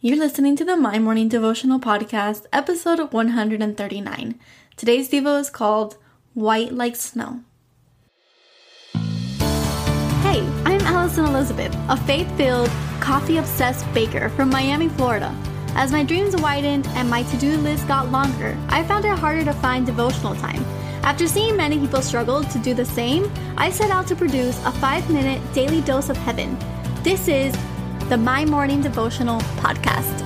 You're listening to the My Morning Devotional Podcast, episode 139. Today's Devo is called White Like Snow. Hey, I'm Alison Elizabeth, a faith filled, coffee obsessed baker from Miami, Florida. As my dreams widened and my to do list got longer, I found it harder to find devotional time. After seeing many people struggle to do the same, I set out to produce a five minute daily dose of heaven. This is the My Morning Devotional podcast.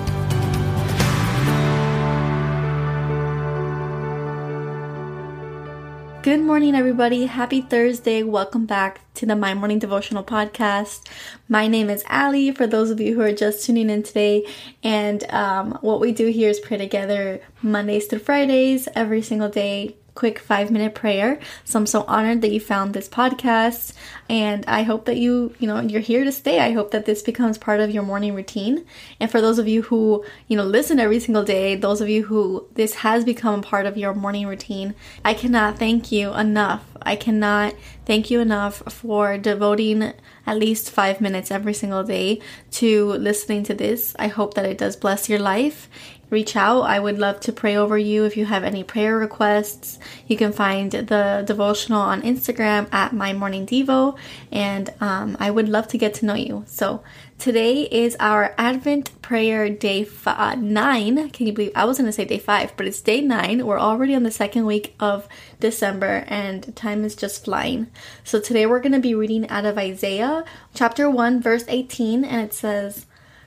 Good morning, everybody. Happy Thursday. Welcome back to the My Morning Devotional podcast. My name is Allie, for those of you who are just tuning in today. And um, what we do here is pray together Mondays through Fridays, every single day, quick five minute prayer. So I'm so honored that you found this podcast and I hope that you, you know, you're here to stay. I hope that this becomes part of your morning routine. And for those of you who, you know, listen every single day, those of you who this has become part of your morning routine, I cannot thank you enough. I cannot thank you enough for devoting at least five minutes every single day to listening to this. I hope that it does bless your life reach out. I would love to pray over you if you have any prayer requests. You can find the devotional on Instagram at My Morning Devo, and um, I would love to get to know you. So today is our Advent prayer day f- uh, nine. Can you believe I was going to say day five, but it's day nine. We're already on the second week of December, and time is just flying. So today we're going to be reading out of Isaiah chapter one, verse eighteen, and it says.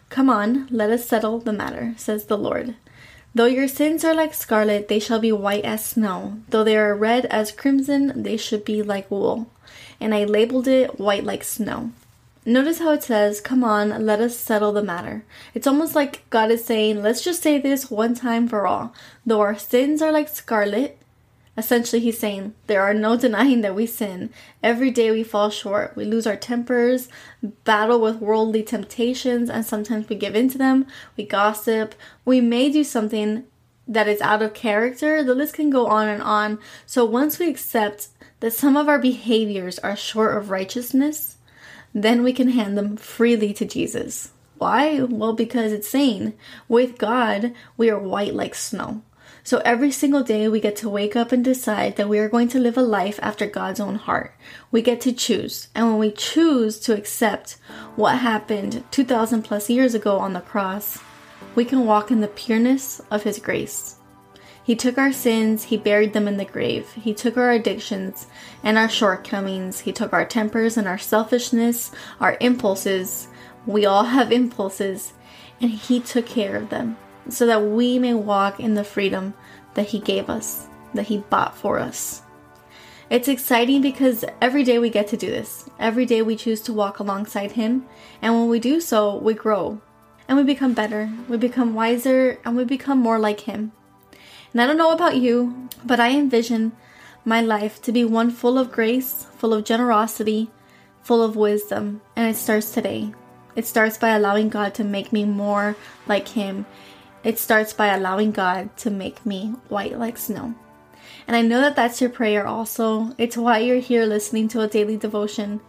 Come on, let us settle the matter, says the Lord. Though your sins are like scarlet, they shall be white as snow. Though they are red as crimson, they should be like wool. And I labeled it white like snow. Notice how it says, Come on, let us settle the matter. It's almost like God is saying, Let's just say this one time for all. Though our sins are like scarlet, Essentially, he's saying there are no denying that we sin. Every day we fall short. We lose our tempers, battle with worldly temptations, and sometimes we give in to them. We gossip. We may do something that is out of character. The list can go on and on. So once we accept that some of our behaviors are short of righteousness, then we can hand them freely to Jesus. Why? Well, because it's saying, with God, we are white like snow. So every single day we get to wake up and decide that we are going to live a life after God's own heart. We get to choose. And when we choose to accept what happened 2000 plus years ago on the cross, we can walk in the pureness of his grace. He took our sins, he buried them in the grave. He took our addictions and our shortcomings. He took our tempers and our selfishness, our impulses. We all have impulses, and he took care of them so that we may walk in the freedom that He gave us, that He bought for us. It's exciting because every day we get to do this. Every day we choose to walk alongside Him, and when we do so, we grow and we become better, we become wiser, and we become more like Him. And I don't know about you, but I envision my life to be one full of grace, full of generosity, full of wisdom, and it starts today. It starts by allowing God to make me more like Him it starts by allowing God to make me white like snow. And I know that that's your prayer also. It's why you're here listening to a daily devotion.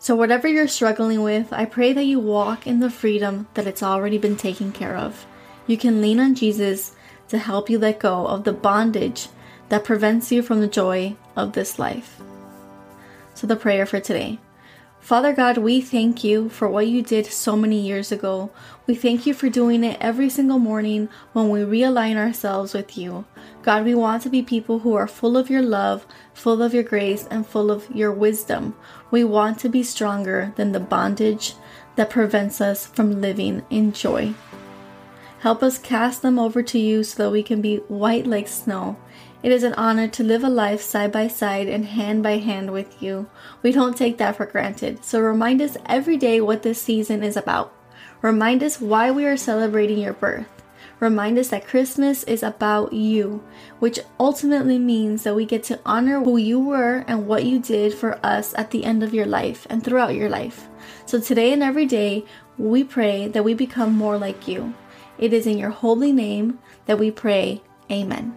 So, whatever you're struggling with, I pray that you walk in the freedom that it's already been taken care of. You can lean on Jesus to help you let go of the bondage that prevents you from the joy of this life. So, the prayer for today Father God, we thank you for what you did so many years ago. We thank you for doing it every single morning when we realign ourselves with you. God, we want to be people who are full of your love, full of your grace, and full of your wisdom. We want to be stronger than the bondage that prevents us from living in joy. Help us cast them over to you so that we can be white like snow it is an honor to live a life side by side and hand by hand with you. We don't take that for granted, so remind us every day what this season is about. Remind us why we are celebrating your birth. Remind us that Christmas is about you, which ultimately means that we get to honor who you were and what you did for us at the end of your life and throughout your life. So today and every day, we pray that we become more like you. It is in your holy name that we pray. Amen.